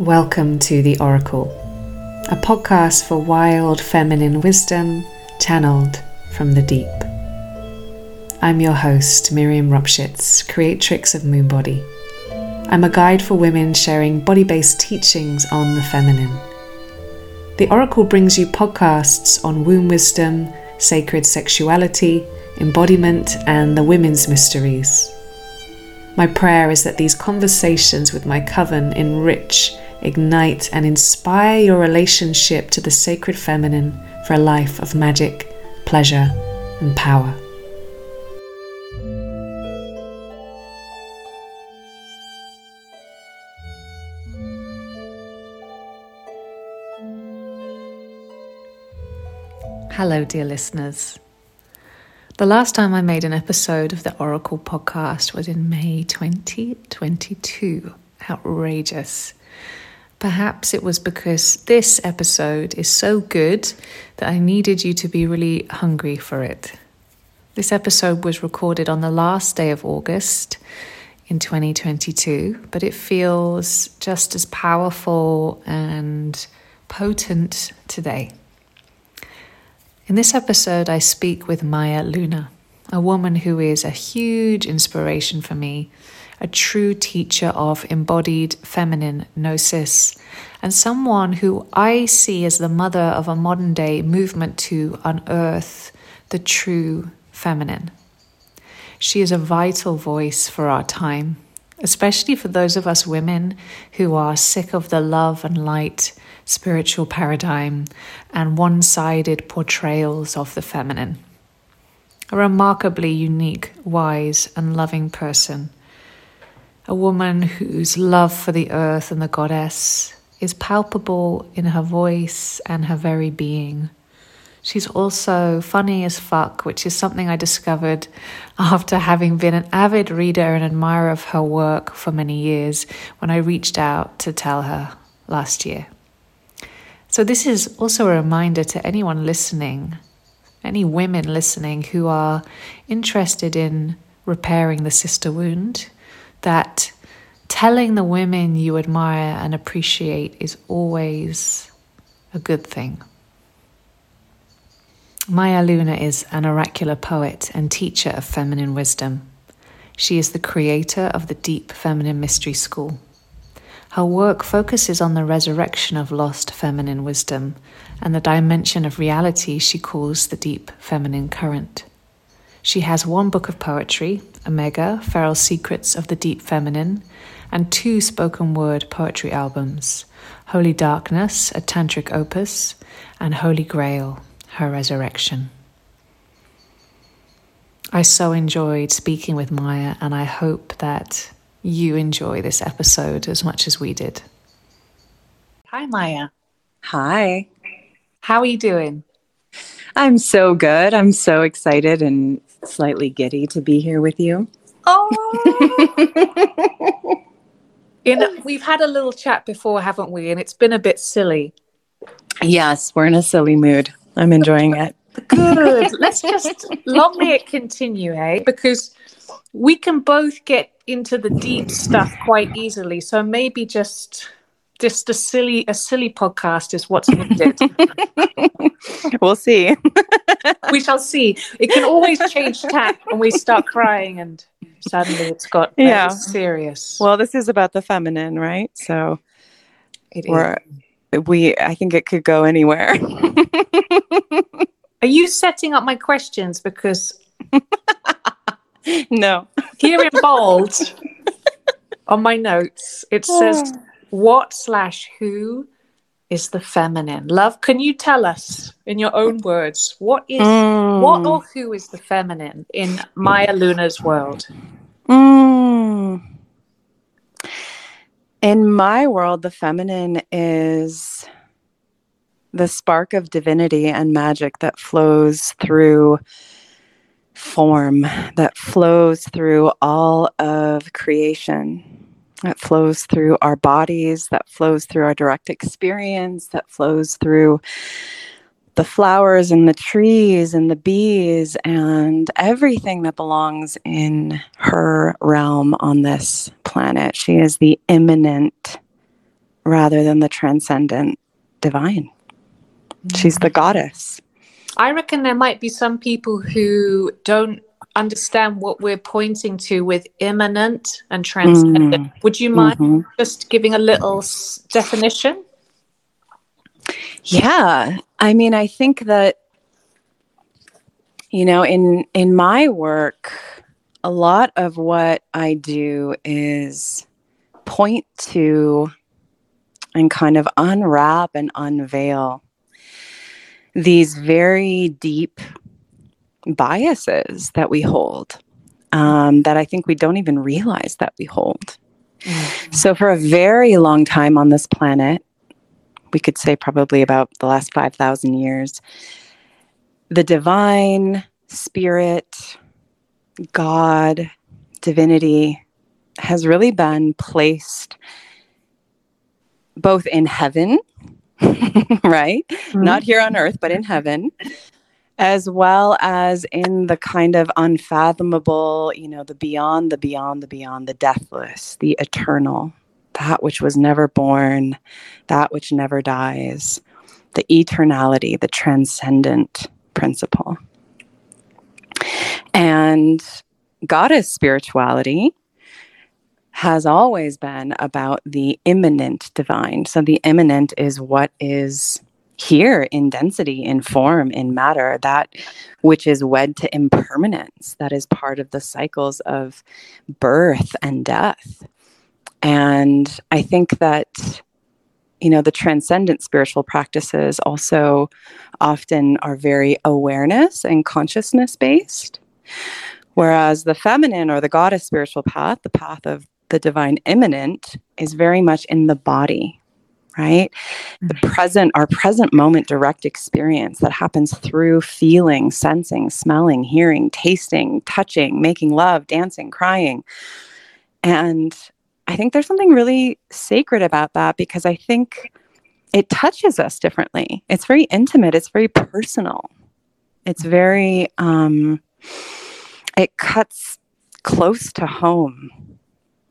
Welcome to The Oracle, a podcast for wild feminine wisdom channeled from the deep. I'm your host, Miriam Ropschitz, creatrix of Moonbody. I'm a guide for women sharing body based teachings on the feminine. The Oracle brings you podcasts on womb wisdom, sacred sexuality, embodiment, and the women's mysteries. My prayer is that these conversations with my coven enrich ignite, and inspire your relationship to the sacred feminine for a life of magic, pleasure, and power. Hello, dear listeners. The last time I made an episode of the Oracle podcast was in May 2022. Outrageous. Perhaps it was because this episode is so good that I needed you to be really hungry for it. This episode was recorded on the last day of August in 2022, but it feels just as powerful and potent today. In this episode, I speak with Maya Luna, a woman who is a huge inspiration for me a true teacher of embodied feminine gnosis, and someone who I see as the mother of a modern day movement to unearth the true feminine. She is a vital voice for our time, especially for those of us women who are sick of the love and light spiritual paradigm and one sided portrayals of the feminine. A remarkably unique, wise, and loving person a woman whose love for the earth and the goddess is palpable in her voice and her very being. She's also funny as fuck, which is something I discovered after having been an avid reader and admirer of her work for many years when I reached out to tell her last year. So, this is also a reminder to anyone listening, any women listening who are interested in repairing the sister wound that telling the women you admire and appreciate is always a good thing. Maya Luna is an oracular poet and teacher of feminine wisdom. She is the creator of the Deep Feminine Mystery School. Her work focuses on the resurrection of lost feminine wisdom and the dimension of reality she calls the deep feminine current. She has one book of poetry, Omega, Feral Secrets of the Deep Feminine, and two spoken word poetry albums, Holy Darkness, a tantric opus, and Holy Grail, her resurrection. I so enjoyed speaking with Maya, and I hope that you enjoy this episode as much as we did. Hi, Maya. Hi. How are you doing? I'm so good. I'm so excited and slightly giddy to be here with you. Oh. In, we've had a little chat before, haven't we? And it's been a bit silly. Yes, we're in a silly mood. I'm enjoying it. Good. Let's just long may it continue, eh? Because we can both get into the deep stuff quite easily. So maybe just just a silly a silly podcast is what's needed. we'll see. we shall see. It can always change tack when we start crying and suddenly it's got yeah serious. Well, this is about the feminine, right? So it we're is. we I think it could go anywhere. Are you setting up my questions because no. Here in bold on my notes, it says oh. What slash who is the feminine? Love, can you tell us in your own words what is mm. what or who is the feminine in Maya Luna's world? Mm. In my world, the feminine is the spark of divinity and magic that flows through form, that flows through all of creation that flows through our bodies, that flows through our direct experience, that flows through the flowers and the trees and the bees and everything that belongs in her realm on this planet. She is the immanent rather than the transcendent divine. She's the mm. goddess. I reckon there might be some people who don't understand what we're pointing to with immanent and transcendent. Mm. Would you mind mm-hmm. just giving a little s- definition? Yeah. I mean, I think that you know, in in my work, a lot of what I do is point to and kind of unwrap and unveil these very deep biases that we hold um, that I think we don't even realize that we hold. Mm-hmm. So, for a very long time on this planet, we could say probably about the last 5,000 years, the divine, spirit, God, divinity has really been placed both in heaven, right? Mm-hmm. Not here on earth, but in heaven, as well as in the kind of unfathomable, you know, the beyond, the beyond, the beyond, the deathless, the eternal, that which was never born, that which never dies, the eternality, the transcendent principle. And goddess spirituality has always been about the immanent divine. So the immanent is what is here in density, in form, in matter, that which is wed to impermanence, that is part of the cycles of birth and death. And I think that, you know, the transcendent spiritual practices also often are very awareness and consciousness based. Whereas the feminine or the goddess spiritual path, the path of the divine immanent, is very much in the body, right? The mm-hmm. present, our present moment direct experience that happens through feeling, sensing, smelling, hearing, tasting, touching, making love, dancing, crying. And I think there's something really sacred about that because I think it touches us differently. It's very intimate, it's very personal. It's very um it cuts close to home,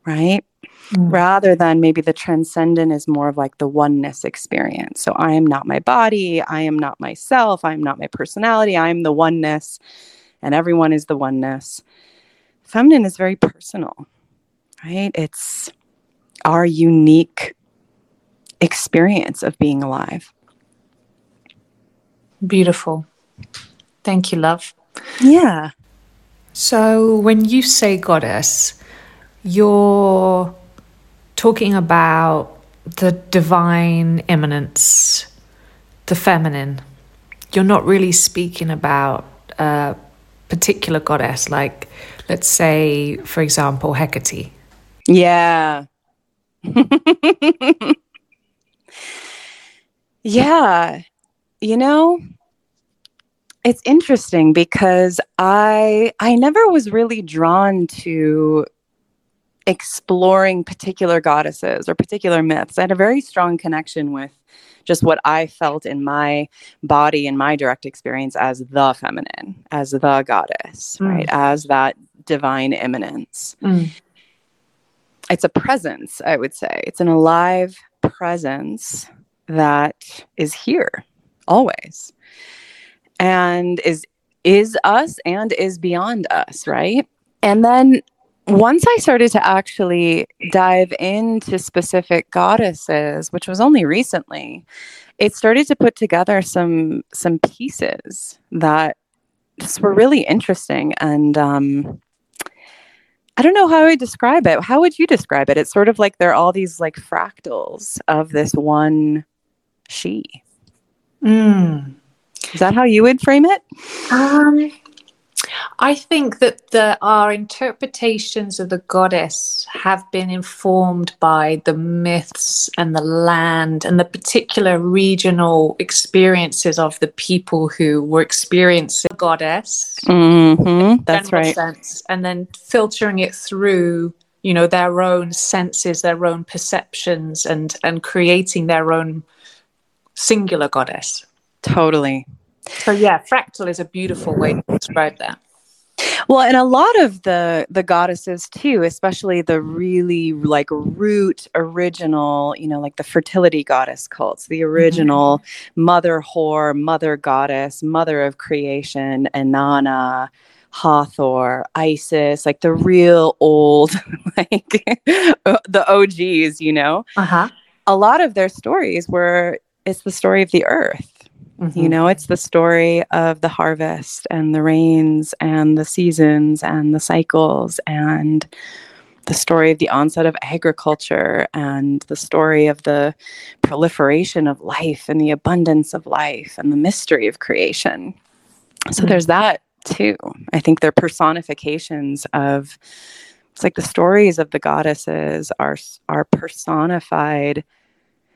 right? Mm. Rather than maybe the transcendent is more of like the oneness experience. So I am not my body, I am not myself, I am not my personality, I am the oneness, and everyone is the oneness. Feminine is very personal, right? It's our unique experience of being alive. Beautiful. Thank you, love. Yeah. So, when you say goddess, you're talking about the divine immanence, the feminine. You're not really speaking about a particular goddess, like, let's say, for example, Hecate. Yeah. yeah. You know, it's interesting because I I never was really drawn to exploring particular goddesses or particular myths. I had a very strong connection with just what I felt in my body and my direct experience as the feminine, as the goddess, mm. right? As that divine immanence. Mm. It's a presence, I would say. It's an alive presence that is here always and is is us and is beyond us, right? And then once I started to actually dive into specific goddesses, which was only recently, it started to put together some some pieces that just were really interesting and um, I don't know how I describe it. How would you describe it? It's sort of like they're all these like fractals of this one she. Mm. Is that how you would frame it? Um, I think that the, our interpretations of the goddess have been informed by the myths and the land and the particular regional experiences of the people who were experiencing the goddess. Mm-hmm, that's right. Sense, and then filtering it through, you know, their own senses, their own perceptions, and and creating their own singular goddess. Totally. So yeah, fractal is a beautiful way to describe that. Well, and a lot of the the goddesses too, especially the really like root original, you know, like the fertility goddess cults, the original mm-hmm. mother whore, mother goddess, mother of creation, Inanna, Hathor, Isis, like the real old, like the OGs, you know. Uh-huh. A lot of their stories were it's the story of the earth Mm-hmm. You know, it's the story of the harvest and the rains and the seasons and the cycles and the story of the onset of agriculture and the story of the proliferation of life and the abundance of life and the mystery of creation. So mm-hmm. there's that too. I think they're personifications of it's like the stories of the goddesses are are personified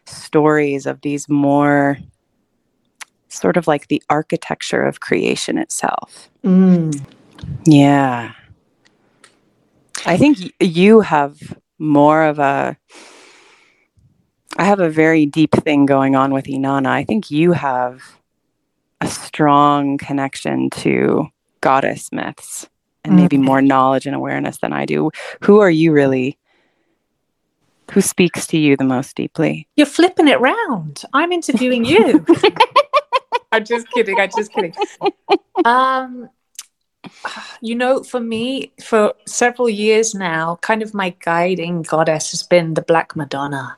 stories of these more sort of like the architecture of creation itself. Mm. Yeah. I think you have more of a I have a very deep thing going on with Inanna. I think you have a strong connection to goddess myths and maybe mm. more knowledge and awareness than I do. Who are you really? Who speaks to you the most deeply? You're flipping it round. I'm interviewing you. I'm just kidding. I'm just kidding. Um, you know, for me, for several years now, kind of my guiding goddess has been the Black Madonna.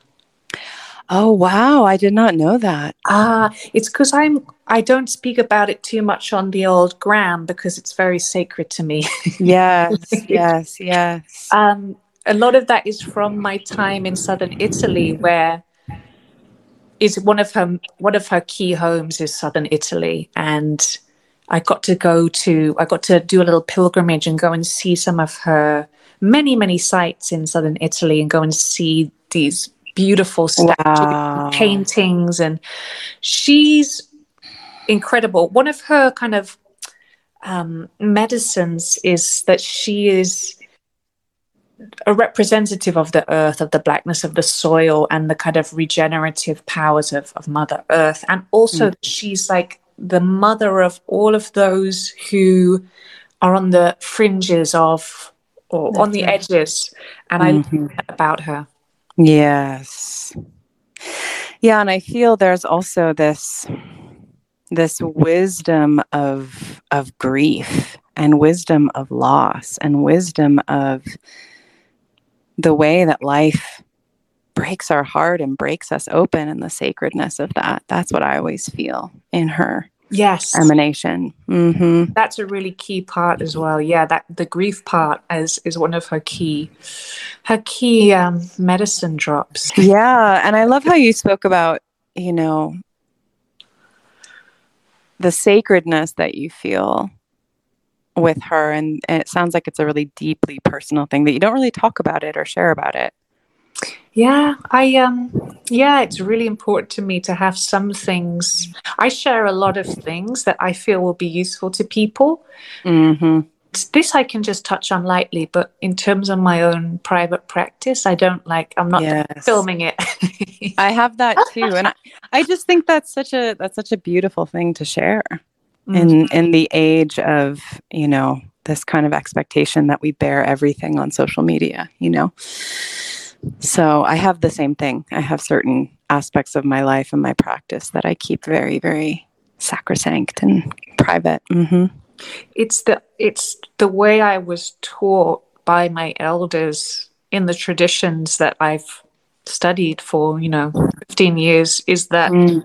Oh wow, I did not know that. Ah, uh, it's because I'm I don't speak about it too much on the old gram because it's very sacred to me. yes, yes, yes. Um, a lot of that is from my time in southern Italy, where is one of her one of her key homes is southern Italy, and I got to go to I got to do a little pilgrimage and go and see some of her many many sites in southern Italy and go and see these beautiful statues, wow. paintings, and she's incredible. One of her kind of um, medicines is that she is a representative of the earth, of the blackness of the soil, and the kind of regenerative powers of, of Mother Earth. And also, mm. she's like the mother of all of those who are on the fringes of or That's on the right. edges. And mm-hmm. I love about her. Yes. Yeah, and I feel there's also this this wisdom of of grief and wisdom of loss and wisdom of the way that life breaks our heart and breaks us open and the sacredness of that. That's what I always feel in her. Yes. Emanation. Mm-hmm. That's a really key part as well. Yeah, that the grief part is is one of her key her key um, medicine drops. Yeah, and I love how you spoke about, you know, the sacredness that you feel with her and, and it sounds like it's a really deeply personal thing that you don't really talk about it or share about it. Yeah i um yeah it's really important to me to have some things. I share a lot of things that i feel will be useful to people. Mm-hmm. this i can just touch on lightly but in terms of my own private practice i don't like i'm not yes. filming it. I have that too and I, I just think that's such a that's such a beautiful thing to share mm-hmm. in in the age of you know this kind of expectation that we bear everything on social media you know so i have the same thing i have certain aspects of my life and my practice that i keep very very sacrosanct and private mm-hmm. it's the it's the way i was taught by my elders in the traditions that i've studied for you know 15 years is that mm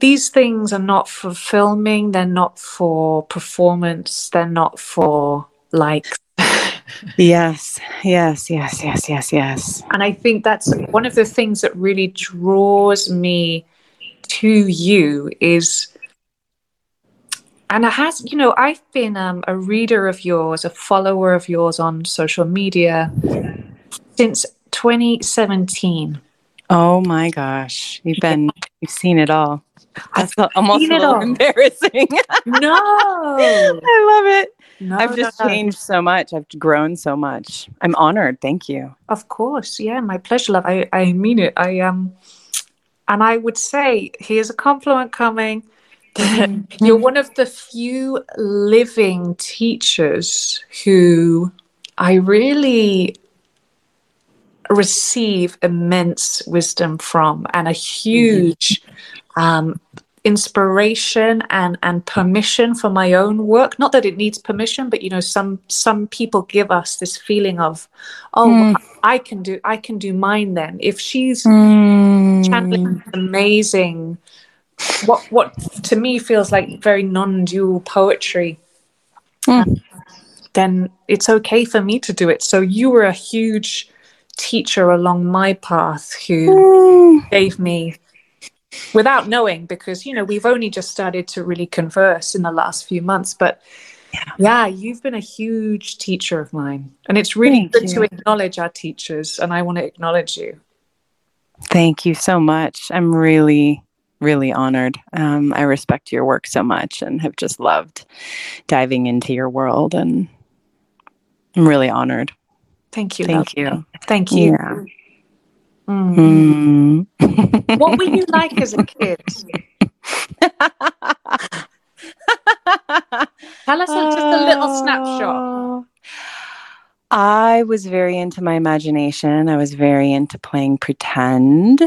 these things are not for filming, they're not for performance, they're not for likes. yes, yes, yes, yes, yes, yes. And I think that's one of the things that really draws me to you is and it has you know i've been um, a reader of yours a follower of yours on social media since 2017 Oh my gosh, you've been you've seen it all. That's I've almost a little all. embarrassing. no, I love it. No, I've just no, changed no. so much. I've grown so much. I'm honored. Thank you. Of course, yeah, my pleasure, love. I I mean it. I um, and I would say here's a compliment coming. You're one of the few living teachers who I really receive immense wisdom from and a huge um, inspiration and and permission for my own work not that it needs permission but you know some some people give us this feeling of oh mm. i can do i can do mine then if she's mm. channeling amazing what what to me feels like very non-dual poetry mm. then it's okay for me to do it so you were a huge teacher along my path who mm. gave me without knowing because you know we've only just started to really converse in the last few months but yeah, yeah you've been a huge teacher of mine and it's really Thank good you. to acknowledge our teachers and i want to acknowledge you Thank you so much. I'm really, really honored. Um, I respect your work so much and have just loved diving into your world. And I'm really honored. Thank you. Thank you. Thank you. Yeah. Mm. what were you like as a kid? Tell us just a little snapshot. I was very into my imagination. I was very into playing pretend.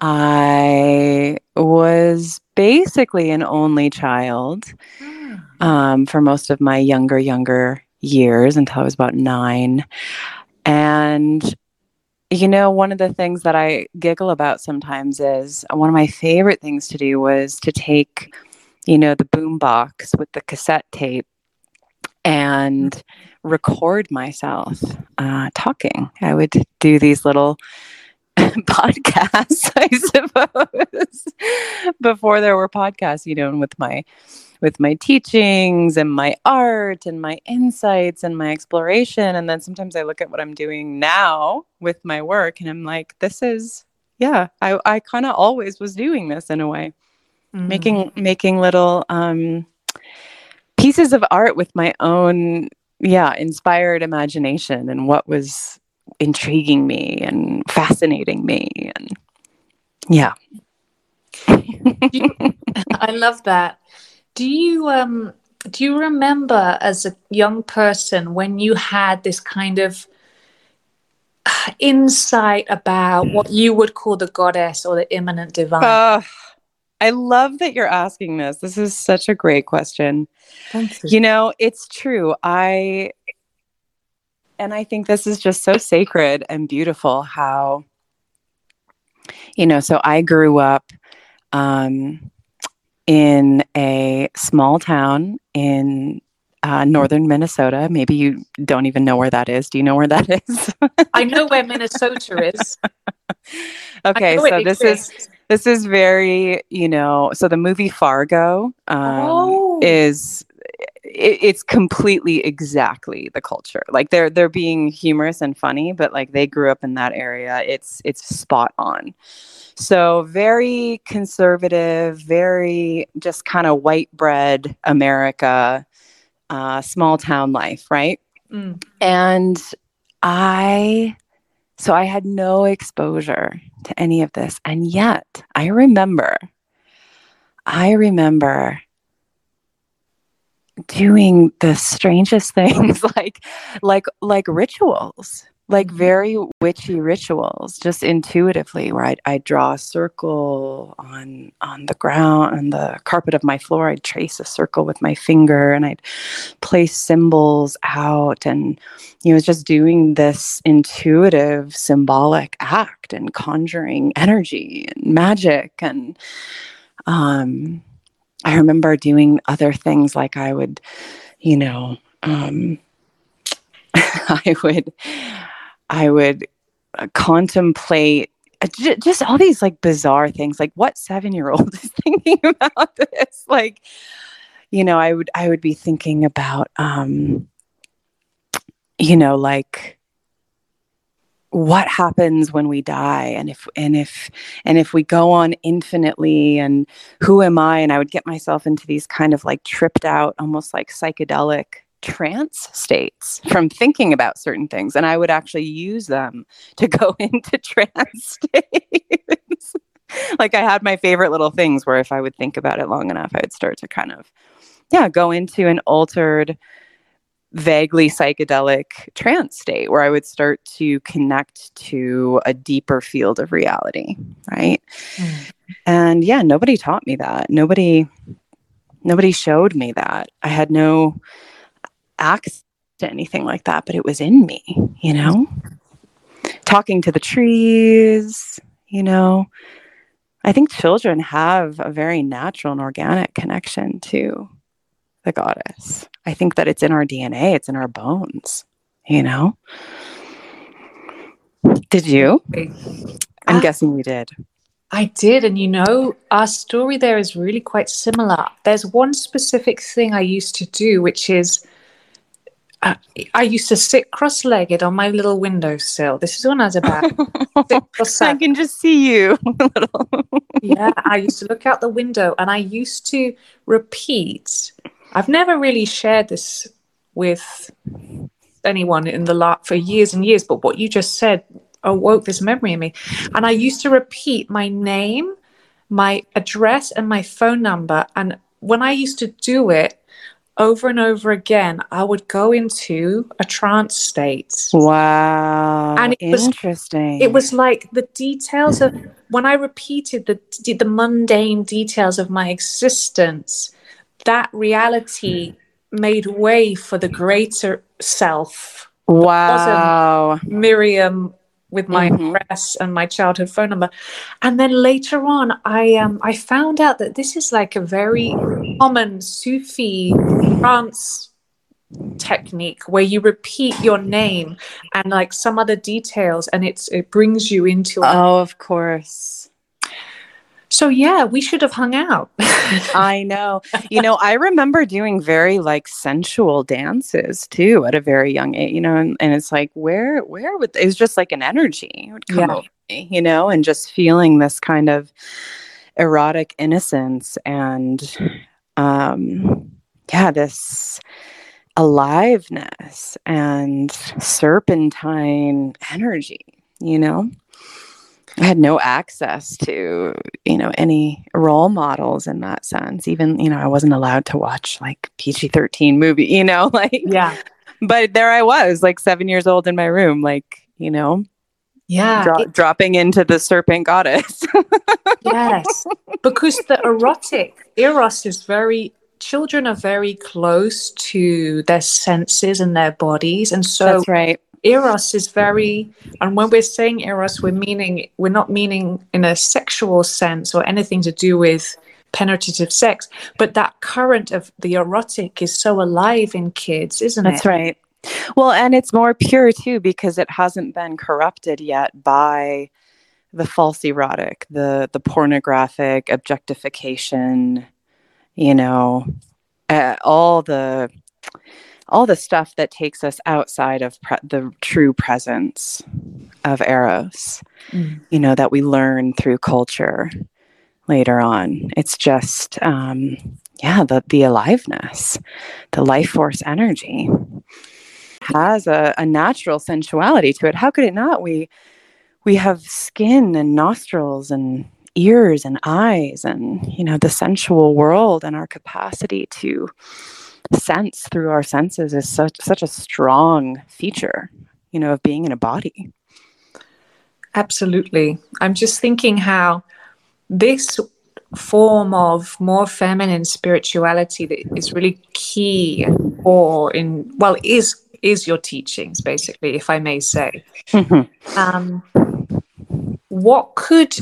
I was basically an only child hmm. um, for most of my younger, younger years until I was about nine. And you know, one of the things that I giggle about sometimes is one of my favorite things to do was to take, you know, the boom box with the cassette tape and record myself uh, talking. I would do these little podcasts, I suppose, before there were podcasts, you know, and with my with my teachings and my art and my insights and my exploration. And then sometimes I look at what I'm doing now with my work and I'm like, this is, yeah, I, I kind of always was doing this in a way, mm-hmm. making, making little um, pieces of art with my own, yeah, inspired imagination and what was intriguing me and fascinating me. And yeah. I love that. Do you um do you remember as a young person when you had this kind of insight about what you would call the goddess or the immanent divine? Uh, I love that you're asking this. This is such a great question. Thank you. You know, it's true. I and I think this is just so sacred and beautiful how you know, so I grew up um in a small town in uh, northern Minnesota. Maybe you don't even know where that is. Do you know where that is? I know where Minnesota is. okay, so this is this is very you know. So the movie Fargo um, oh. is it, it's completely exactly the culture. Like they're they're being humorous and funny, but like they grew up in that area. It's it's spot on. So, very conservative, very just kind of white bread America, uh, small town life, right? Mm. And I, so I had no exposure to any of this. And yet, I remember, I remember doing the strangest things like like like rituals like mm-hmm. very witchy rituals just intuitively where I'd, I'd draw a circle on on the ground on the carpet of my floor i'd trace a circle with my finger and i'd place symbols out and you know it's just doing this intuitive symbolic act and conjuring energy and magic and um i remember doing other things like i would you know um I would I would uh, contemplate uh, just all these like bizarre things. Like, what seven year old is thinking about this? Like, you know, I would I would be thinking about, um, you know, like what happens when we die and if and if and if we go on infinitely and who am i? And i would get myself into these kind of like tripped out almost like psychedelic trance states from thinking about certain things and i would actually use them to go into trance states. Like I had my favorite little things where if I would think about it long enough, I would start to kind of, yeah, go into an altered, vaguely psychedelic trance state where I would start to connect to a deeper field of reality. Right. Mm. And yeah, nobody taught me that. Nobody, nobody showed me that. I had no access to anything like that, but it was in me, you know? Talking to the trees, you know? I think children have a very natural and organic connection to the goddess. I think that it's in our DNA, it's in our bones, you know? Did you? I'm uh, guessing you did. I did. And you know, our story there is really quite similar. There's one specific thing I used to do, which is I, I used to sit cross-legged on my little windowsill. This is when I was about. I can just see you. yeah, I used to look out the window, and I used to repeat. I've never really shared this with anyone in the lot for years and years, but what you just said awoke this memory in me, and I used to repeat my name, my address, and my phone number, and when I used to do it, over and over again, I would go into a trance state. Wow. And it was interesting. It was like the details of when I repeated the the mundane details of my existence, that reality made way for the greater self. Wow. Miriam with my mm-hmm. address and my childhood phone number. And then later on, I um I found out that this is like a very common Sufi trance technique where you repeat your name and like some other details, and it's it brings you into. Oh, of course. So yeah, we should have hung out. I know. You know, I remember doing very like sensual dances too at a very young age, you know, and, and it's like where where would it was just like an energy would come yeah. over me, you know, and just feeling this kind of erotic innocence and um yeah, this aliveness and serpentine energy, you know? I had no access to, you know, any role models in that sense. Even, you know, I wasn't allowed to watch like PG 13 movie, you know, like, yeah. But there I was, like seven years old in my room, like, you know, yeah. Dro- it, dropping into the serpent goddess. yes. Because the erotic, Eros is very, children are very close to their senses and their bodies. And so, that's right eros is very and when we're saying eros we're meaning we're not meaning in a sexual sense or anything to do with penetrative sex but that current of the erotic is so alive in kids isn't that's it? that's right. Well and it's more pure too because it hasn't been corrupted yet by the false erotic the the pornographic objectification you know uh, all the all the stuff that takes us outside of pre- the true presence of eros mm. you know that we learn through culture later on. It's just um yeah the the aliveness the life force energy has a, a natural sensuality to it. How could it not? We we have skin and nostrils and ears and eyes and you know the sensual world and our capacity to sense through our senses is such such a strong feature, you know, of being in a body. Absolutely. I'm just thinking how this form of more feminine spirituality that is really key or in well is is your teachings basically if i may say mm-hmm. um, what could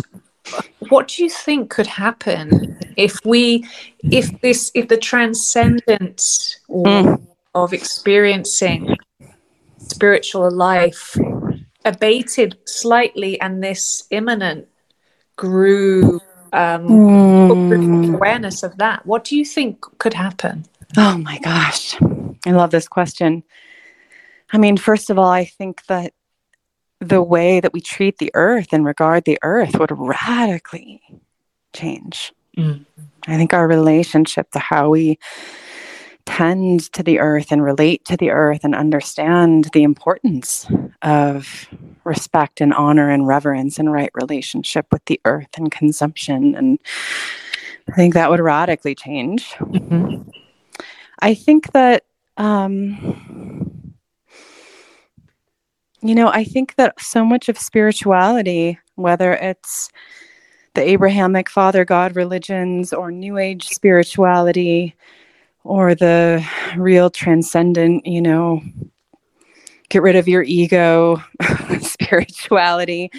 what do you think could happen if we if this if the transcendence mm. of experiencing spiritual life abated slightly and this immanent grew um mm. awareness of that what do you think could happen oh my gosh i love this question i mean first of all i think that the way that we treat the earth and regard the earth would radically change. Mm. I think our relationship to how we tend to the earth and relate to the earth and understand the importance of respect and honor and reverence and right relationship with the earth and consumption. And I think that would radically change. Mm-hmm. I think that, um, you know, I think that so much of spirituality, whether it's the Abrahamic Father God religions or New Age spirituality, or the real transcendent, you know, get rid of your ego spirituality.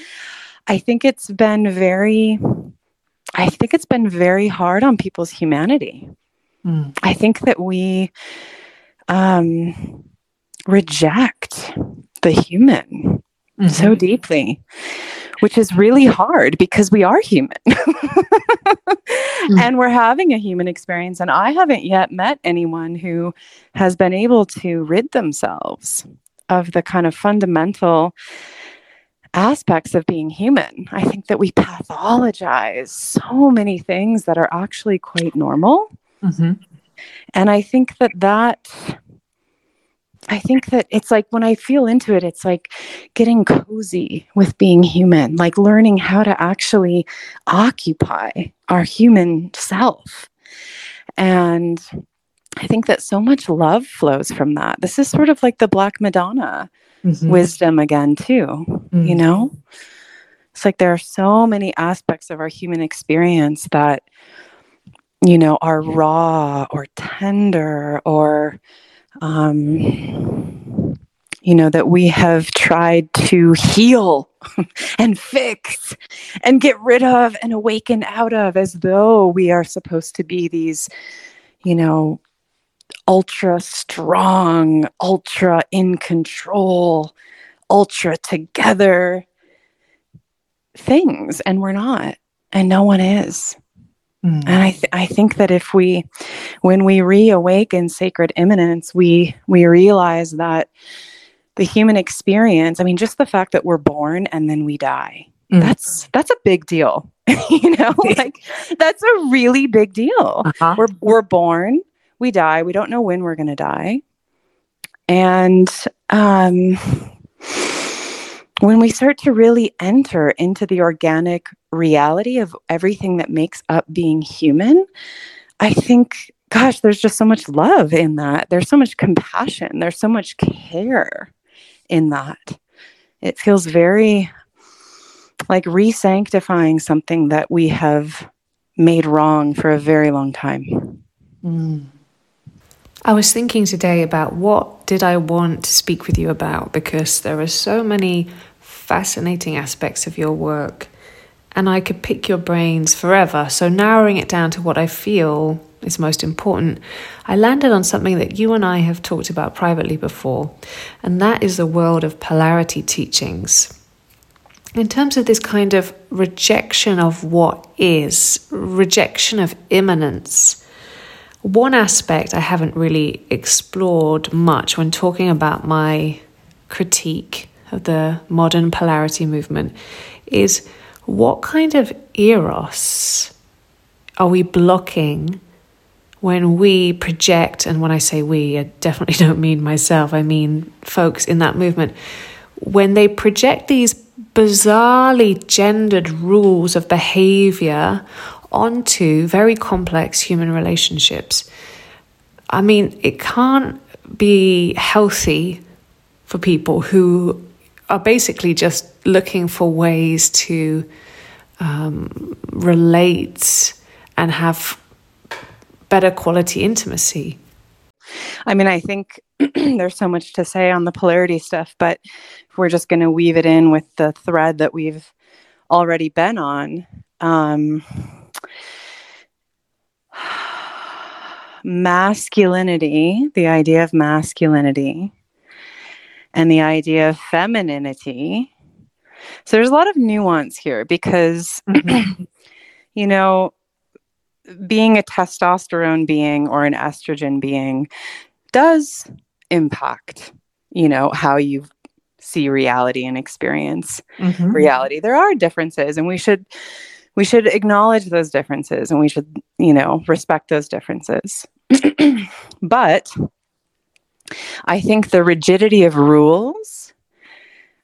I think it's been very, I think it's been very hard on people's humanity. Mm. I think that we um, reject the human mm-hmm. so deeply which is really hard because we are human mm. and we're having a human experience. And I haven't yet met anyone who has been able to rid themselves of the kind of fundamental aspects of being human. I think that we pathologize so many things that are actually quite normal. Mm-hmm. And I think that that I think that it's like when I feel into it, it's like getting cozy with being human, like learning how to actually occupy our human self. And I think that so much love flows from that. This is sort of like the Black Madonna mm-hmm. wisdom again, too, mm-hmm. you know? It's like there are so many aspects of our human experience that, you know, are raw or tender or um, you know, that we have tried to heal and fix and get rid of and awaken out of as though we are supposed to be these, you know, ultra strong, ultra in control, ultra together things. And we're not. And no one is. Mm. And I, th- I think that if we, when we reawaken sacred immanence, we we realize that the human experience. I mean, just the fact that we're born and then we die. Mm. That's that's a big deal. you know, like that's a really big deal. Uh-huh. We're we're born, we die. We don't know when we're going to die, and um, when we start to really enter into the organic reality of everything that makes up being human, I think, gosh, there's just so much love in that. There's so much compassion. There's so much care in that. It feels very like re sanctifying something that we have made wrong for a very long time. Mm. I was thinking today about what did I want to speak with you about because there are so many fascinating aspects of your work and I could pick your brains forever. So, narrowing it down to what I feel is most important, I landed on something that you and I have talked about privately before, and that is the world of polarity teachings. In terms of this kind of rejection of what is, rejection of immanence, one aspect I haven't really explored much when talking about my critique of the modern polarity movement is what kind of eros are we blocking when we project? And when I say we, I definitely don't mean myself, I mean folks in that movement. When they project these bizarrely gendered rules of behavior onto very complex human relationships. I mean, it can't be healthy for people who are basically just looking for ways to um, relate and have better quality intimacy. I mean, I think there's so much to say on the polarity stuff, but we're just going to weave it in with the thread that we've already been on, um, masculinity, the idea of masculinity, and the idea of femininity. So there's a lot of nuance here because, mm-hmm. you know, being a testosterone being or an estrogen being does impact, you know, how you see reality and experience mm-hmm. reality. There are differences and we should we should acknowledge those differences and we should, you know, respect those differences. but I think the rigidity of rules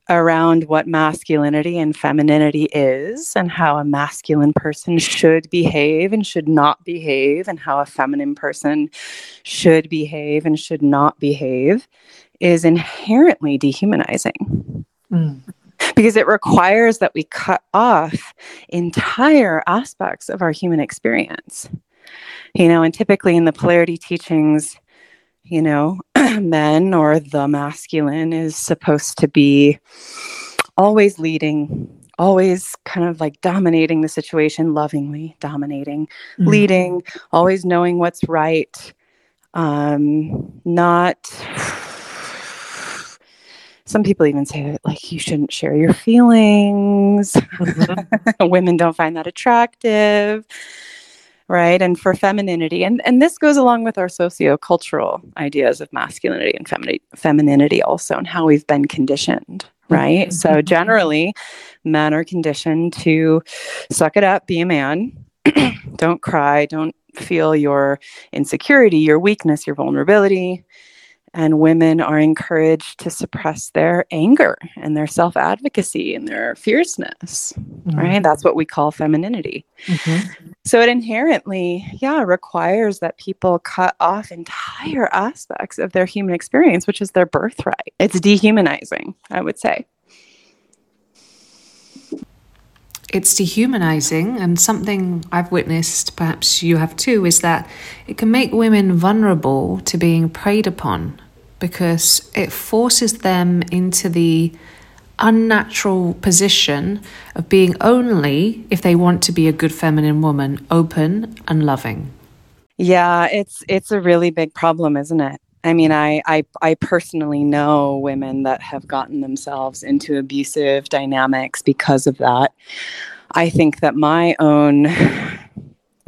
around what masculinity and femininity is and how a masculine person should behave and should not behave and how a feminine person should behave and should not behave is inherently dehumanizing. Mm. Because it requires that we cut off entire aspects of our human experience. You know, and typically in the polarity teachings, you know, men or the masculine is supposed to be always leading, always kind of like dominating the situation, lovingly dominating, mm-hmm. leading, always knowing what's right, um, not. Some people even say that like you shouldn't share your feelings. Mm-hmm. Women don't find that attractive right? And for femininity and and this goes along with our socio-cultural ideas of masculinity and femini- femininity also and how we've been conditioned right? Mm-hmm. so generally men are conditioned to suck it up be a man. Don't cry don't feel your insecurity your weakness your vulnerability and women are encouraged to suppress their anger and their self advocacy and their fierceness, mm-hmm. right? That's what we call femininity. Mm-hmm. So it inherently, yeah, requires that people cut off entire aspects of their human experience, which is their birthright. It's dehumanizing, I would say. It's dehumanizing, and something I've witnessed, perhaps you have too, is that it can make women vulnerable to being preyed upon because it forces them into the unnatural position of being only, if they want to be a good feminine woman, open and loving. Yeah, it's it's a really big problem, isn't it? I mean, I, I I personally know women that have gotten themselves into abusive dynamics because of that. I think that my own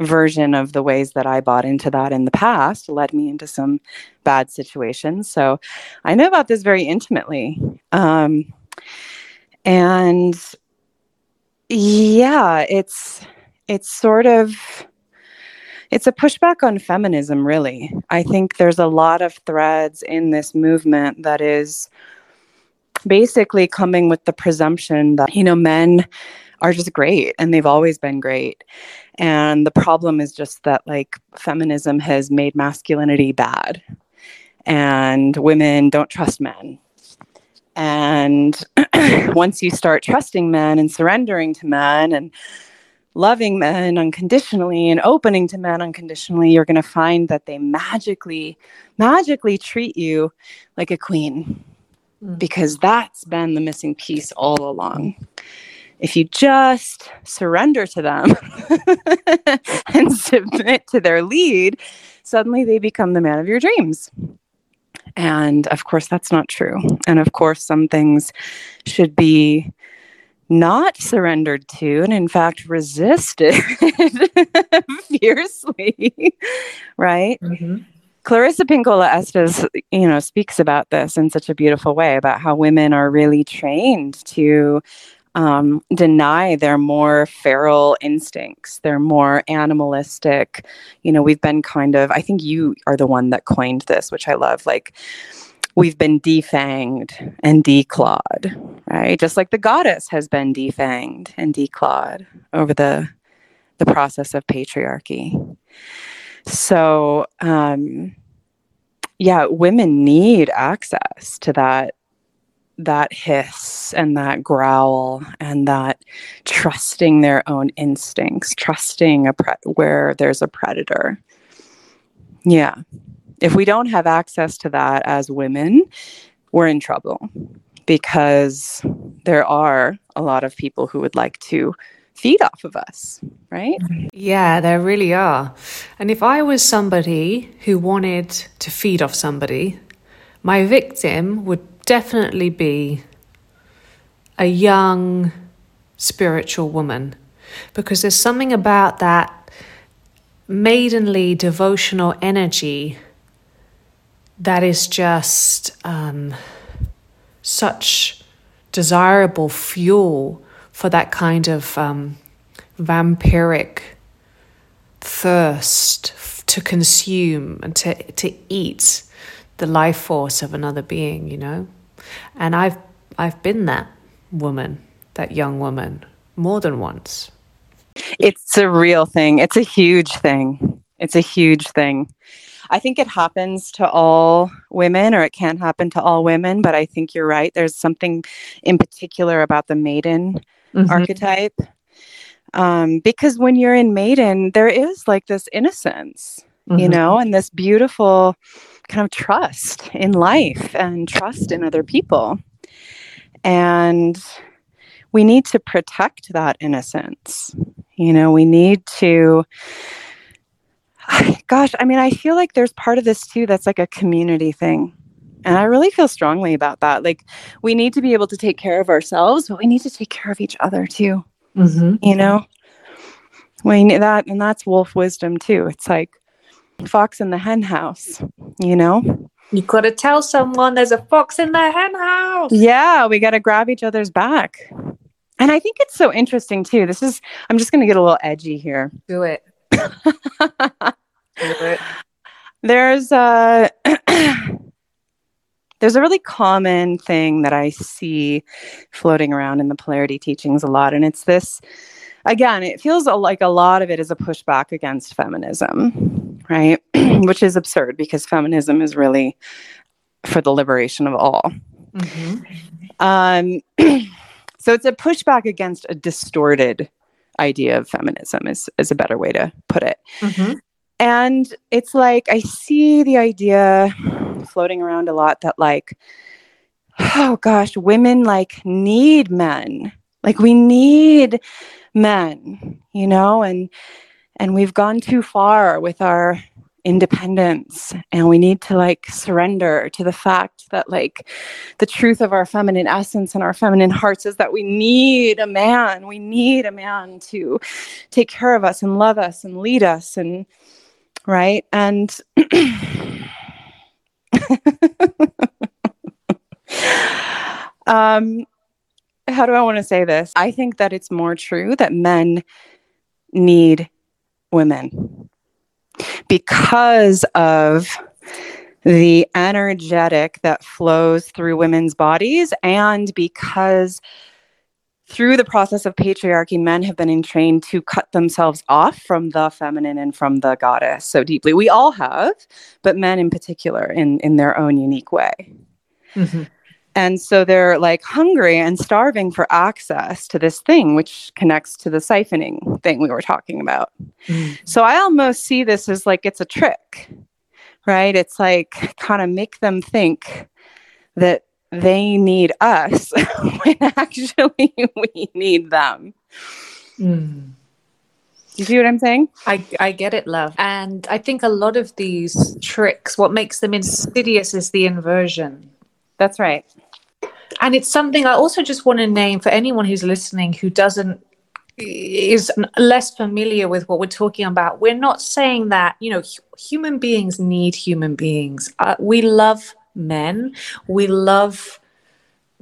version of the ways that I bought into that in the past led me into some bad situations. So I know about this very intimately. Um, and yeah, it's it's sort of it's a pushback on feminism really. I think there's a lot of threads in this movement that is basically coming with the presumption that you know men are just great and they've always been great. And the problem is just that like feminism has made masculinity bad and women don't trust men. And once you start trusting men and surrendering to men and loving men unconditionally and opening to men unconditionally, you're going to find that they magically, magically treat you like a queen mm. because that's been the missing piece all along if you just surrender to them and submit to their lead, suddenly they become the man of your dreams. And of course, that's not true. And of course, some things should be not surrendered to and in fact resisted fiercely right mm-hmm. clarissa pinkola estes you know speaks about this in such a beautiful way about how women are really trained to um, deny their more feral instincts, their more animalistic. You know, we've been kind of, I think you are the one that coined this, which I love. Like, we've been defanged and declawed, right? Just like the goddess has been defanged and declawed over the the process of patriarchy. So, um, yeah, women need access to that that hiss and that growl and that trusting their own instincts, trusting a pre- where there's a predator. Yeah. If we don't have access to that as women, we're in trouble because there are a lot of people who would like to feed off of us, right? Yeah, there really are. And if I was somebody who wanted to feed off somebody, my victim would definitely be a young spiritual woman because there's something about that maidenly devotional energy that is just um, such desirable fuel for that kind of um, vampiric thirst to consume and to to eat the life force of another being, you know. And I've I've been that woman, that young woman, more than once. It's a real thing. It's a huge thing. It's a huge thing. I think it happens to all women, or it can happen to all women, but I think you're right. There's something in particular about the maiden mm-hmm. archetype. Um, because when you're in maiden, there is like this innocence, mm-hmm. you know, and this beautiful kind of trust in life and trust in other people. And we need to protect that innocence. You know, we need to gosh, I mean, I feel like there's part of this too that's like a community thing. And I really feel strongly about that. Like, we need to be able to take care of ourselves, but we need to take care of each other too. Mm-hmm. You know, we need that, and that's wolf wisdom too. It's like fox in the hen house, you know? You got to tell someone there's a fox in the hen house. Yeah, we got to grab each other's back. And I think it's so interesting too. This is, I'm just going to get a little edgy here. Do it. There's a there's a really common thing that I see floating around in the polarity teachings a lot, and it's this. Again, it feels like a lot of it is a pushback against feminism, right? Which is absurd because feminism is really for the liberation of all. Mm-hmm. Um, so it's a pushback against a distorted idea of feminism is, is a better way to put it. Mm-hmm. And it's like I see the idea floating around a lot that like, oh gosh, women like need men. Like we need men, you know, and and we've gone too far with our independence and we need to like surrender to the fact that like the truth of our feminine essence and our feminine hearts is that we need a man. We need a man to take care of us and love us and lead us and right? And um how do i want to say this? I think that it's more true that men need women because of the energetic that flows through women's bodies and because through the process of patriarchy, men have been entrained to cut themselves off from the feminine and from the goddess so deeply. We all have, but men in particular in, in their own unique way. Mm-hmm. And so they're like hungry and starving for access to this thing, which connects to the siphoning thing we were talking about. Mm. So I almost see this as like it's a trick, right? It's like kind of make them think that they need us when actually we need them. Mm. You see what I'm saying? I, I get it, love. And I think a lot of these tricks, what makes them insidious is the inversion. That's right. And it's something I also just want to name for anyone who's listening who doesn't is less familiar with what we're talking about. We're not saying that, you know, human beings need human beings. Uh, we love men. We love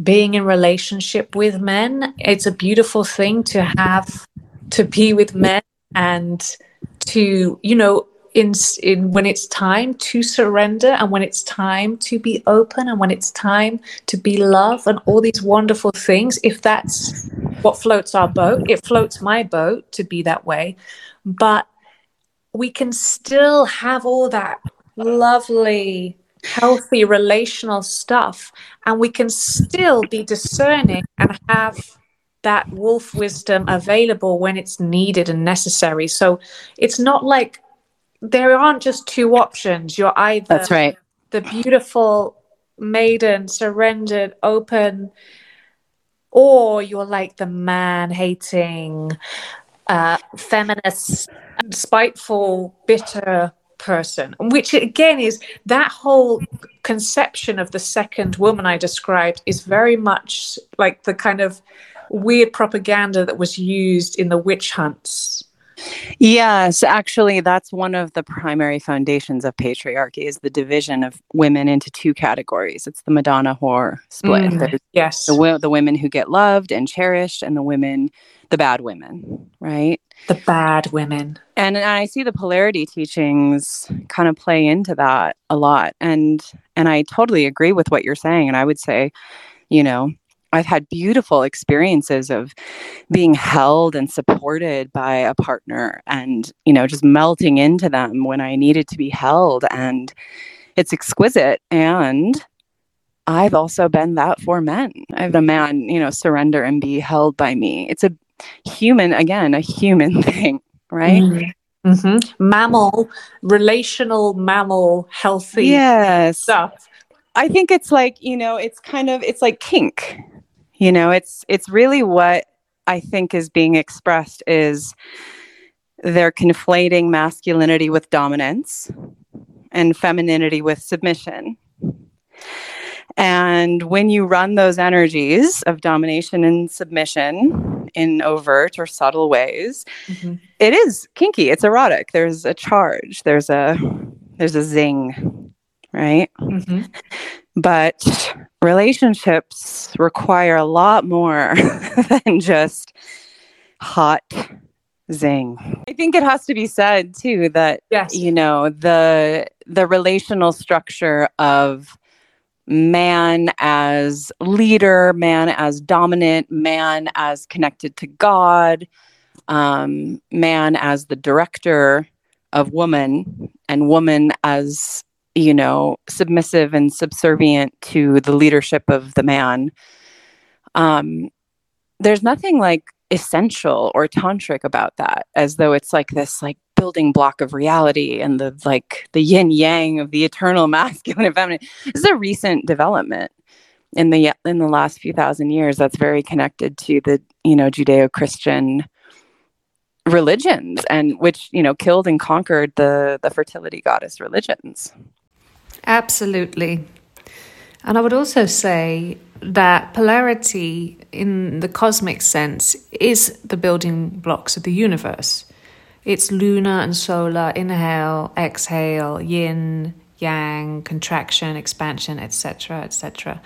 being in relationship with men. It's a beautiful thing to have to be with men and to, you know, in, in when it's time to surrender and when it's time to be open and when it's time to be love and all these wonderful things if that's what floats our boat it floats my boat to be that way. But we can still have all that lovely healthy relational stuff and we can still be discerning and have that wolf wisdom available when it's needed and necessary. So it's not like there aren't just two options. You're either that's right. The beautiful maiden, surrendered, open, or you're like the man hating, uh, feminist, spiteful, bitter person. Which again is that whole conception of the second woman I described is very much like the kind of weird propaganda that was used in the witch hunts Yes, actually, that's one of the primary foundations of patriarchy is the division of women into two categories. It's the Madonna whore split. Mm, yes. The, the women who get loved and cherished, and the women, the bad women, right? The bad women. And, and I see the polarity teachings kind of play into that a lot. And and I totally agree with what you're saying. And I would say, you know, I've had beautiful experiences of being held and supported by a partner and, you know, just melting into them when I needed to be held. And it's exquisite. And I've also been that for men. I've had a man, you know, surrender and be held by me. It's a human, again, a human thing, right? Mm-hmm. Mm-hmm. Mammal, relational mammal, healthy yes. stuff. I think it's like, you know, it's kind of, it's like kink, you know it's it's really what i think is being expressed is they're conflating masculinity with dominance and femininity with submission and when you run those energies of domination and submission in overt or subtle ways, mm-hmm. it is kinky. It's erotic. There's a charge. There's a there's a zing, right? Mm-hmm. But relationships require a lot more than just hot zing. I think it has to be said too that yes. you know the the relational structure of man as leader, man as dominant, man as connected to God, um, man as the director of woman, and woman as you know, submissive and subservient to the leadership of the man. Um, there's nothing like essential or tantric about that, as though it's like this like building block of reality and the like the yin yang of the eternal masculine and feminine. This is a recent development in the in the last few thousand years that's very connected to the you know Judeo-Christian religions and which you know killed and conquered the the fertility goddess religions Absolutely. And I would also say that polarity in the cosmic sense is the building blocks of the universe. It's lunar and solar, inhale, exhale, yin, yang, contraction, expansion, etc., etc.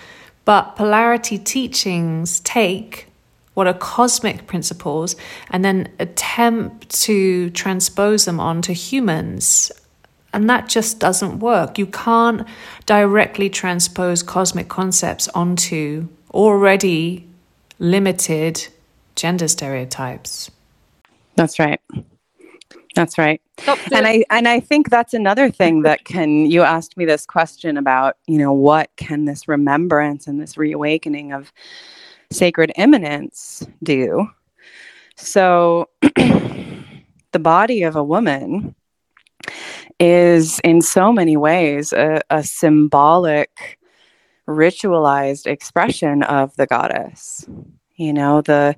But polarity teachings take what are cosmic principles and then attempt to transpose them onto humans and that just doesn't work. You can't directly transpose cosmic concepts onto already limited gender stereotypes. That's right. That's right. and I and I think that's another thing that can you asked me this question about, you know, what can this remembrance and this reawakening of sacred immanence do? So the body of a woman is in so many ways a, a symbolic ritualized expression of the goddess. You know the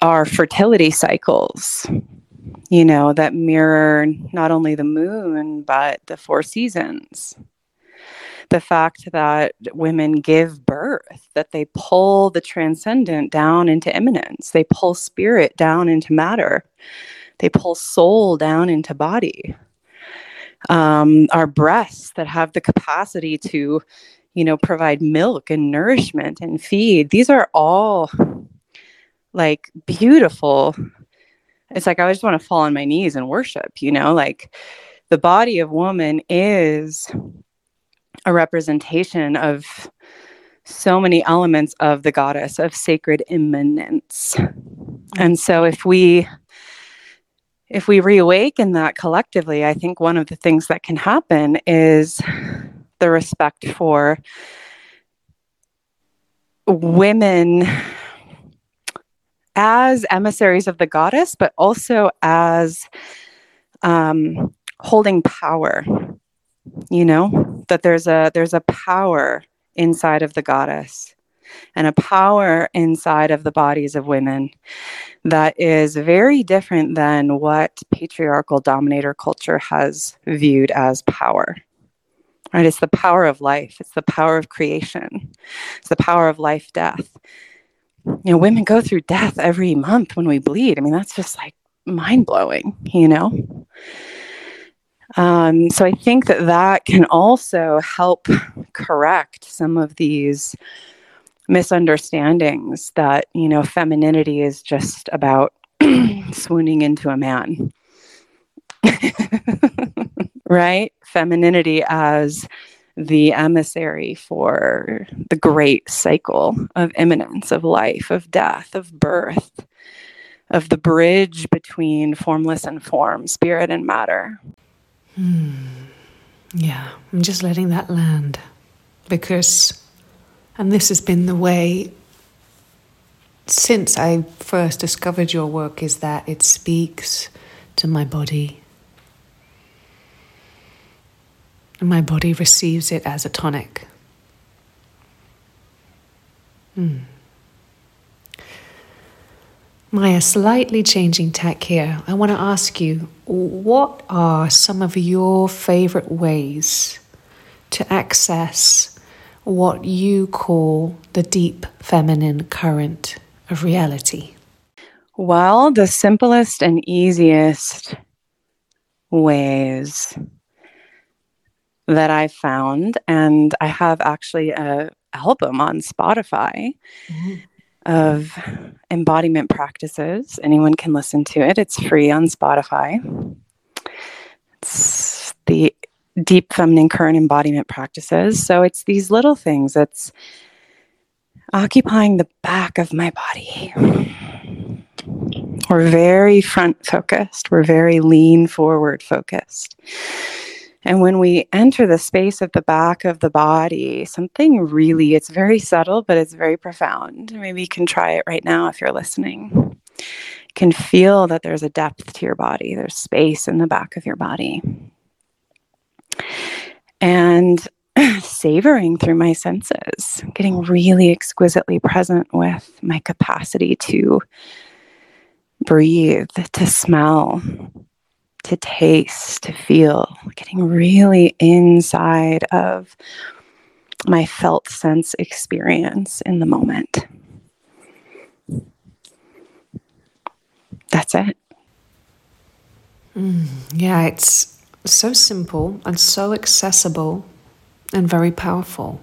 our fertility cycles you know that mirror not only the moon but the four seasons. The fact that women give birth that they pull the transcendent down into immanence. They pull spirit down into matter. They pull soul down into body um, our breasts that have the capacity to, you know, provide milk and nourishment and feed. These are all like beautiful. It's like I just want to fall on my knees and worship, you know, like the body of woman is a representation of so many elements of the goddess of sacred immanence. And so if we if we reawaken that collectively, I think one of the things that can happen is the respect for women as emissaries of the goddess, but also as um, holding power. You know that there's a there's a power inside of the goddess and a power inside of the bodies of women that is very different than what patriarchal dominator culture has viewed as power. Right? It's the power of life, it's the power of creation, it's the power of life, death. You know, women go through death every month when we bleed. I mean, that's just like mind blowing, you know? Um, so I think that that can also help correct some of these misunderstandings that, you know, femininity is just about swooning into a man. right? Femininity as the emissary for the great cycle of immanence, of life, of death, of birth, of the bridge between formless and form, spirit and matter. Hmm. Yeah, I'm just letting that land because, and this has been the way since I first discovered your work, is that it speaks to my body. And my body receives it as a tonic. Hmm. Maya, slightly changing tack here. I want to ask you what are some of your favorite ways to access what you call the deep feminine current of reality? Well, the simplest and easiest ways that I found, and I have actually a album on Spotify mm-hmm. of embodiment practices. Anyone can listen to it. It's free on Spotify. It's the deep feminine current embodiment practices. So it's these little things. It's occupying the back of my body. We're very front focused. We're very lean forward focused. And when we enter the space at the back of the body, something really, it's very subtle, but it's very profound. Maybe you can try it right now if you're listening. Can feel that there's a depth to your body, there's space in the back of your body. And savoring through my senses, getting really exquisitely present with my capacity to breathe, to smell, to taste, to feel, getting really inside of my felt sense experience in the moment. That's it. Mm, yeah, it's so simple and so accessible and very powerful.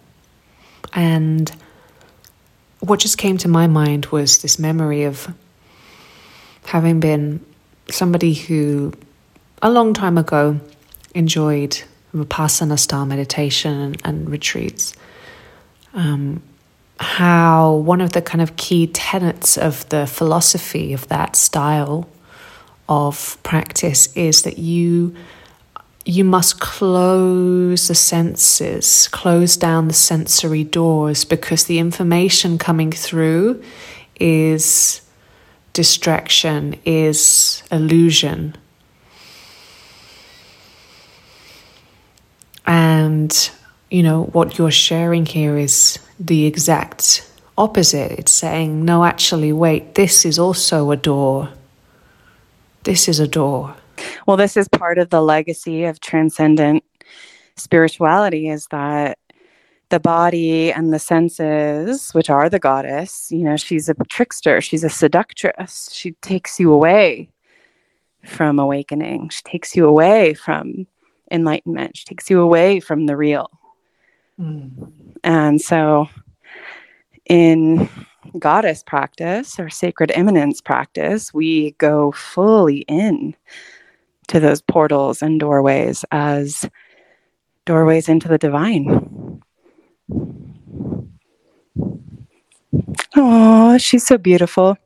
And what just came to my mind was this memory of having been somebody who a long time ago enjoyed Vipassana style meditation and, retreats. Um, how one of the kind of key tenets of the philosophy of that style of practice is that you you must close the senses, close down the sensory doors because the information coming through is distraction, is illusion. And, you know, what you're sharing here is the exact opposite. It's saying, no, actually, wait, this is also a door. This is a door. Well, this is part of the legacy of transcendent spirituality is that the body and the senses, which are the goddess, you know, she's a trickster, she's a seductress. She takes you away from awakening, she takes you away from enlightenment. She takes you away from the real. Mm. And so, in goddess practice or sacred immanence practice, we go fully in to those portals and doorways as doorways into the divine. Oh, she's so beautiful.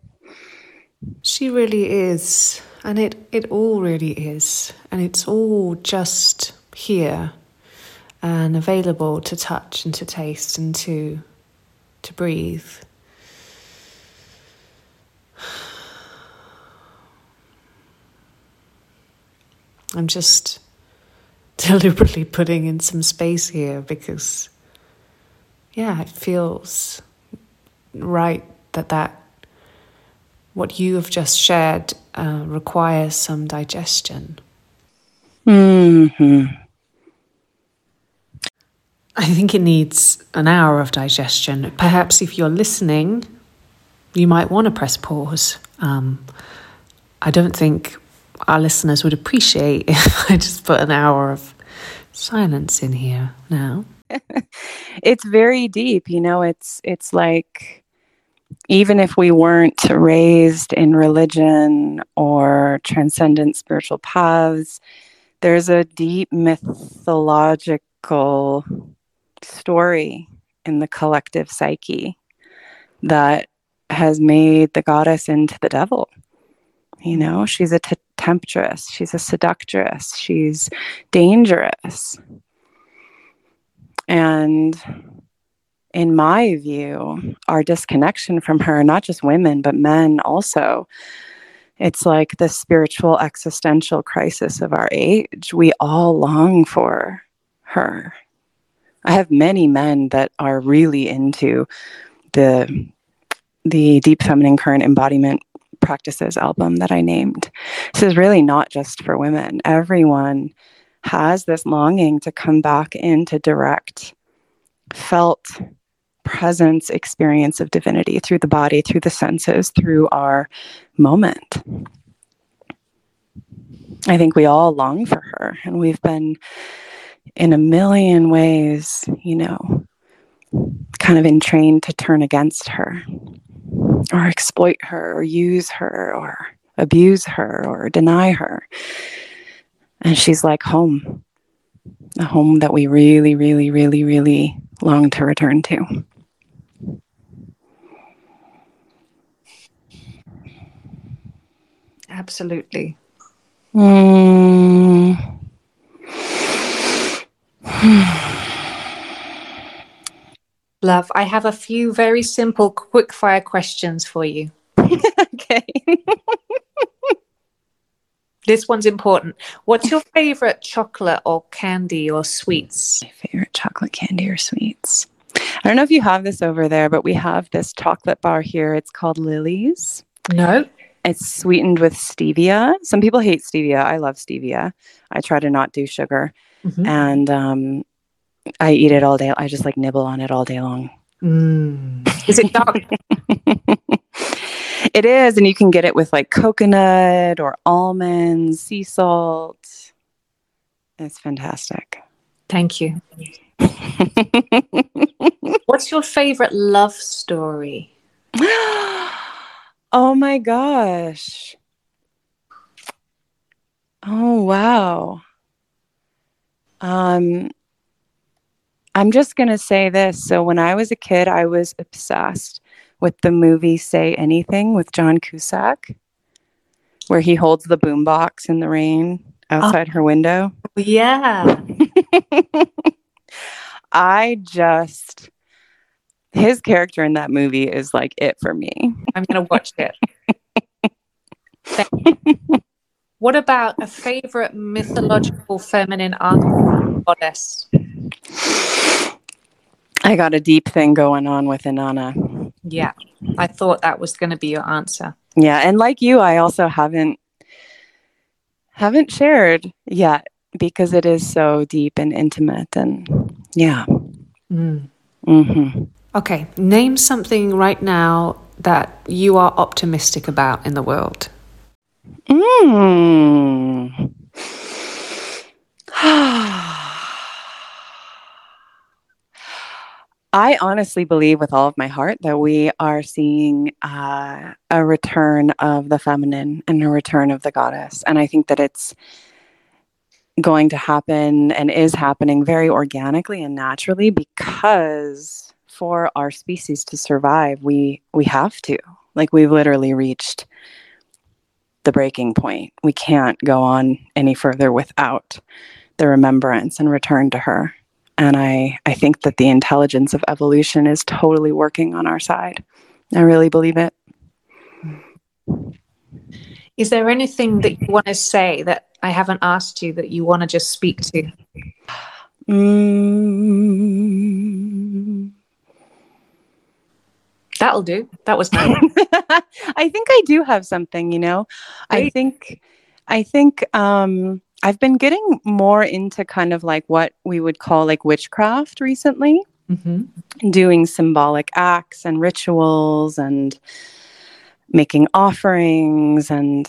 She really is. And it, it all really is. And it's all just here and available to touch and to taste and to, to breathe. I'm just deliberately putting in some space here because, yeah, it feels right that that what you have just shared uh, requires some digestion. Hmm. I think it needs an hour of digestion. Perhaps if you're listening, you might want to press pause. Um, I don't think our listeners would appreciate if I just put an hour of silence in here now. it's very deep, you know, it's it's like even if we weren't raised in religion or transcendent spiritual paths, there's a deep mythological story in the collective psyche that has made the goddess into the devil. You know, she's a t- temptress, she's a seductress, she's dangerous. And in my view, our disconnection from her, not just women, but men also, it's like the spiritual existential crisis of our age. We all long for her. I have many men that are really into the the deep feminine current embodiment practices album that I named. This is really not just for women. Everyone has this longing to come back into direct felt presence experience of divinity through the body, through the senses, through our moment. I think we all long for her, and we've been in a million ways, you know, kind of entrained to turn against her or exploit her or use her or abuse her or deny her. And she's like home, a home that we really, really, really, really long to return to. Absolutely. Mm. Love, I have a few very simple quick fire questions for you. okay. this one's important. What's your favorite chocolate or candy or sweets? My favorite chocolate candy or sweets. I don't know if you have this over there, but we have this chocolate bar here. It's called Lily's. No. It's sweetened with stevia. Some people hate stevia. I love stevia. I try to not do sugar. Mm-hmm. And um, I eat it all day. I just like nibble on it all day long. Mm. Is it dark? it is, and you can get it with like coconut or almonds, sea salt. It's fantastic. Thank you. What's your favorite love story? oh my gosh. Oh wow. Um I'm just going to say this. So, when I was a kid, I was obsessed with the movie Say Anything with John Cusack, where he holds the boombox in the rain outside oh, her window. Oh, yeah. I just, his character in that movie is like it for me. I'm going to watch it. what about a favorite mythological feminine goddess? I got a deep thing going on with Inanna. Yeah, I thought that was going to be your answer. Yeah, and like you, I also haven't haven't shared yet because it is so deep and intimate, and yeah. Mm. Mm-hmm. Okay, name something right now that you are optimistic about in the world. Mm. I honestly believe with all of my heart that we are seeing uh, a return of the feminine and a return of the goddess. And I think that it's going to happen and is happening very organically and naturally because for our species to survive, we we have to. Like we've literally reached the breaking point. We can't go on any further without the remembrance and return to her and I, I think that the intelligence of evolution is totally working on our side. I really believe it. Is there anything that you want to say that I haven't asked you that you want to just speak to? Mm. That'll do. That was nice. I think I do have something, you know. Great. I think I think um I've been getting more into kind of like what we would call like witchcraft recently, mm-hmm. doing symbolic acts and rituals and making offerings. And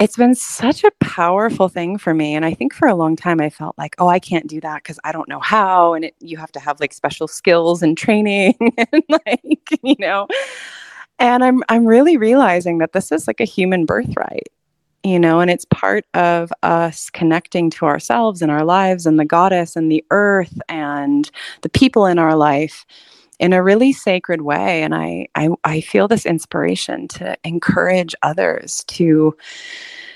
it's been such a powerful thing for me and i think for a long time i felt like oh i can't do that because i don't know how and it, you have to have like special skills and training and like you know and i'm i'm really realizing that this is like a human birthright you know and it's part of us connecting to ourselves and our lives and the goddess and the earth and the people in our life in a really sacred way. And I, I, I feel this inspiration to encourage others to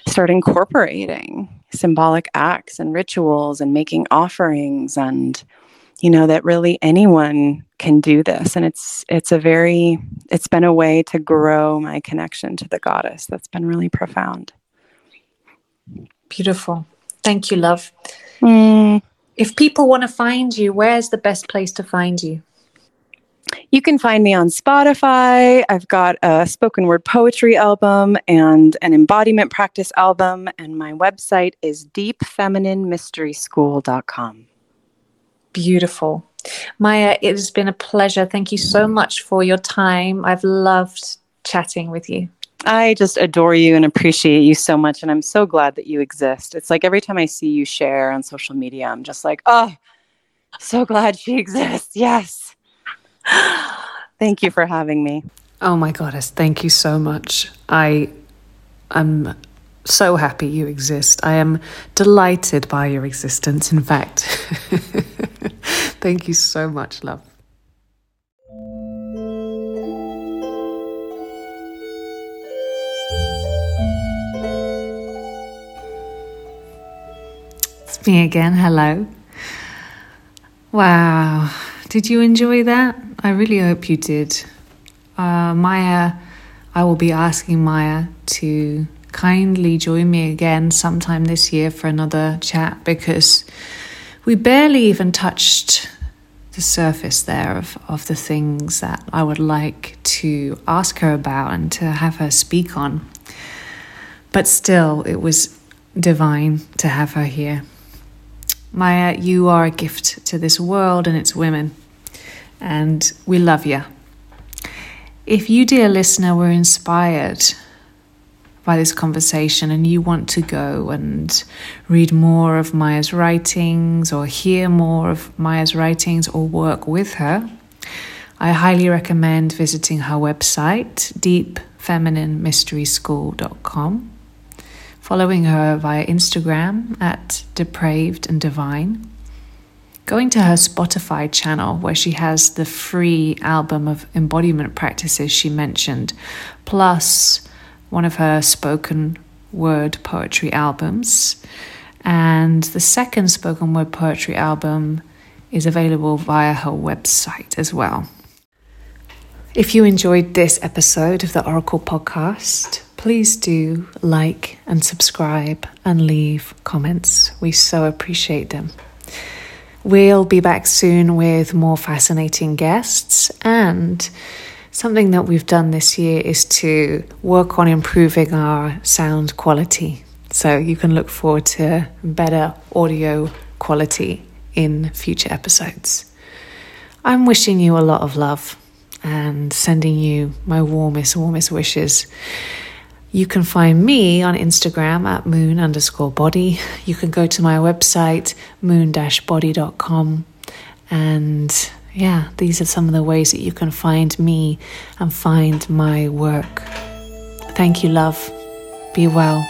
start incorporating symbolic acts and rituals and making offerings and you know that really anyone can do this. And it's it's a very it's been a way to grow my connection to the goddess. That's been really profound beautiful thank you love mm. if people want to find you where's the best place to find you you can find me on Spotify. I've got a spoken word poetry album and an embodiment practice album, and my website is deepfemininemysteryschool.com. Beautiful. Maya, it has been a pleasure. Thank you so much for your time. I've loved chatting with you. I just adore you and appreciate you so much. And I'm so glad that you exist. It's like every time I see you share on social media, I'm just like, oh, so glad she exists. Yes. Thank you for having me. Oh my goddess, thank you so much. I am so happy you exist. I am delighted by your existence, in fact. thank you so much, love. Me again. Hello. Wow. Did you enjoy that? I really hope you did. Uh, Maya, I will be asking Maya to kindly join me again sometime this year for another chat because we barely even touched the surface there of, of the things that I would like to ask her about and to have her speak on. But still, it was divine to have her here. Maya, you are a gift to this world and its women and we love you. If you, dear listener, were inspired by this conversation and you want to go and read more of Maya's writings or hear more of Maya's writings or work with her, I highly recommend visiting her website, deepfemininemysteryschool.com, following her via Instagram at depraved and divine going to her Spotify channel where she has the free album of embodiment practices she mentioned, plus one of her spoken word poetry albums. And the second spoken word poetry album is available via her website as well. If you enjoyed this episode of the Oracle podcast, please do like and subscribe and leave comments. We so appreciate them. We'll be back soon with more fascinating guests. And something that we've done this year is to work on improving our sound quality. So you can look forward to better audio quality in future episodes. I'm wishing you a lot of love and sending you my warmest, warmest wishes. You can find me on Instagram at moon underscore body. You can go to my website, moon body.com. And yeah, these are some of the ways that you can find me and find my work. Thank you, love. Be well.